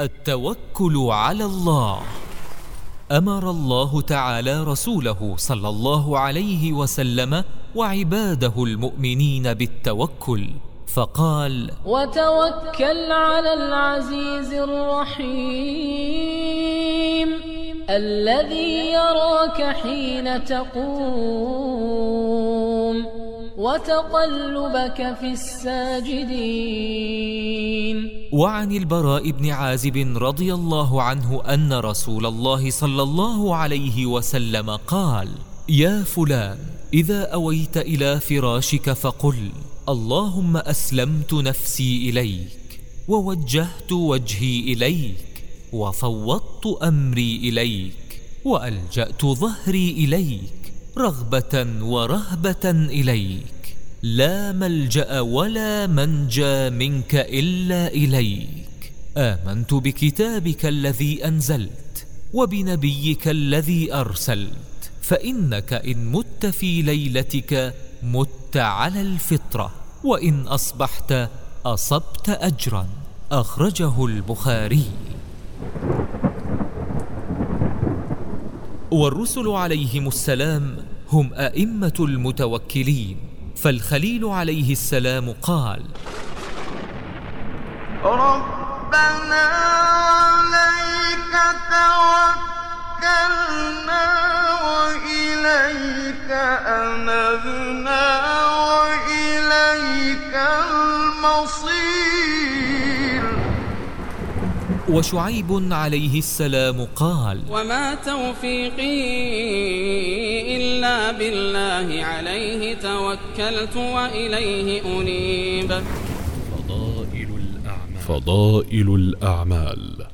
التوكل على الله. أمر الله تعالى رسوله صلى الله عليه وسلم وعباده المؤمنين بالتوكل فقال وتوكل على العزيز الرحيم الذي يراك حين تقوم. وتقلبك في الساجدين. وعن البراء بن عازب رضي الله عنه أن رسول الله صلى الله عليه وسلم قال يا فلان إذا أويت إلى فراشك فقل اللهم أسلمت نفسي إليك ووجهت وجهي إليك وفوضت أمري إليك وألجأت ظهري إليك رغبة ورهبة إليك. لا ملجأ ولا منجى منك إلا إليك. آمنت بكتابك الذي أنزلت وبنبيك الذي أرسلت. فإنك إن مت في ليلتك مت على الفطرة وإن أصبحت أصبت أجرا. أخرجه البخاري. والرسل عليهم السلام هم أئمة المتوكلين. فالخليل عليه السلام قال ربنا عليك توكلنا وإليك أنبنا وإليك المصير. وشعيب عليه السلام قال وما توفيقي إلا بالله عليه توكلت وإليه أنيب. فضائل الأعمال. فضائل الأعمال.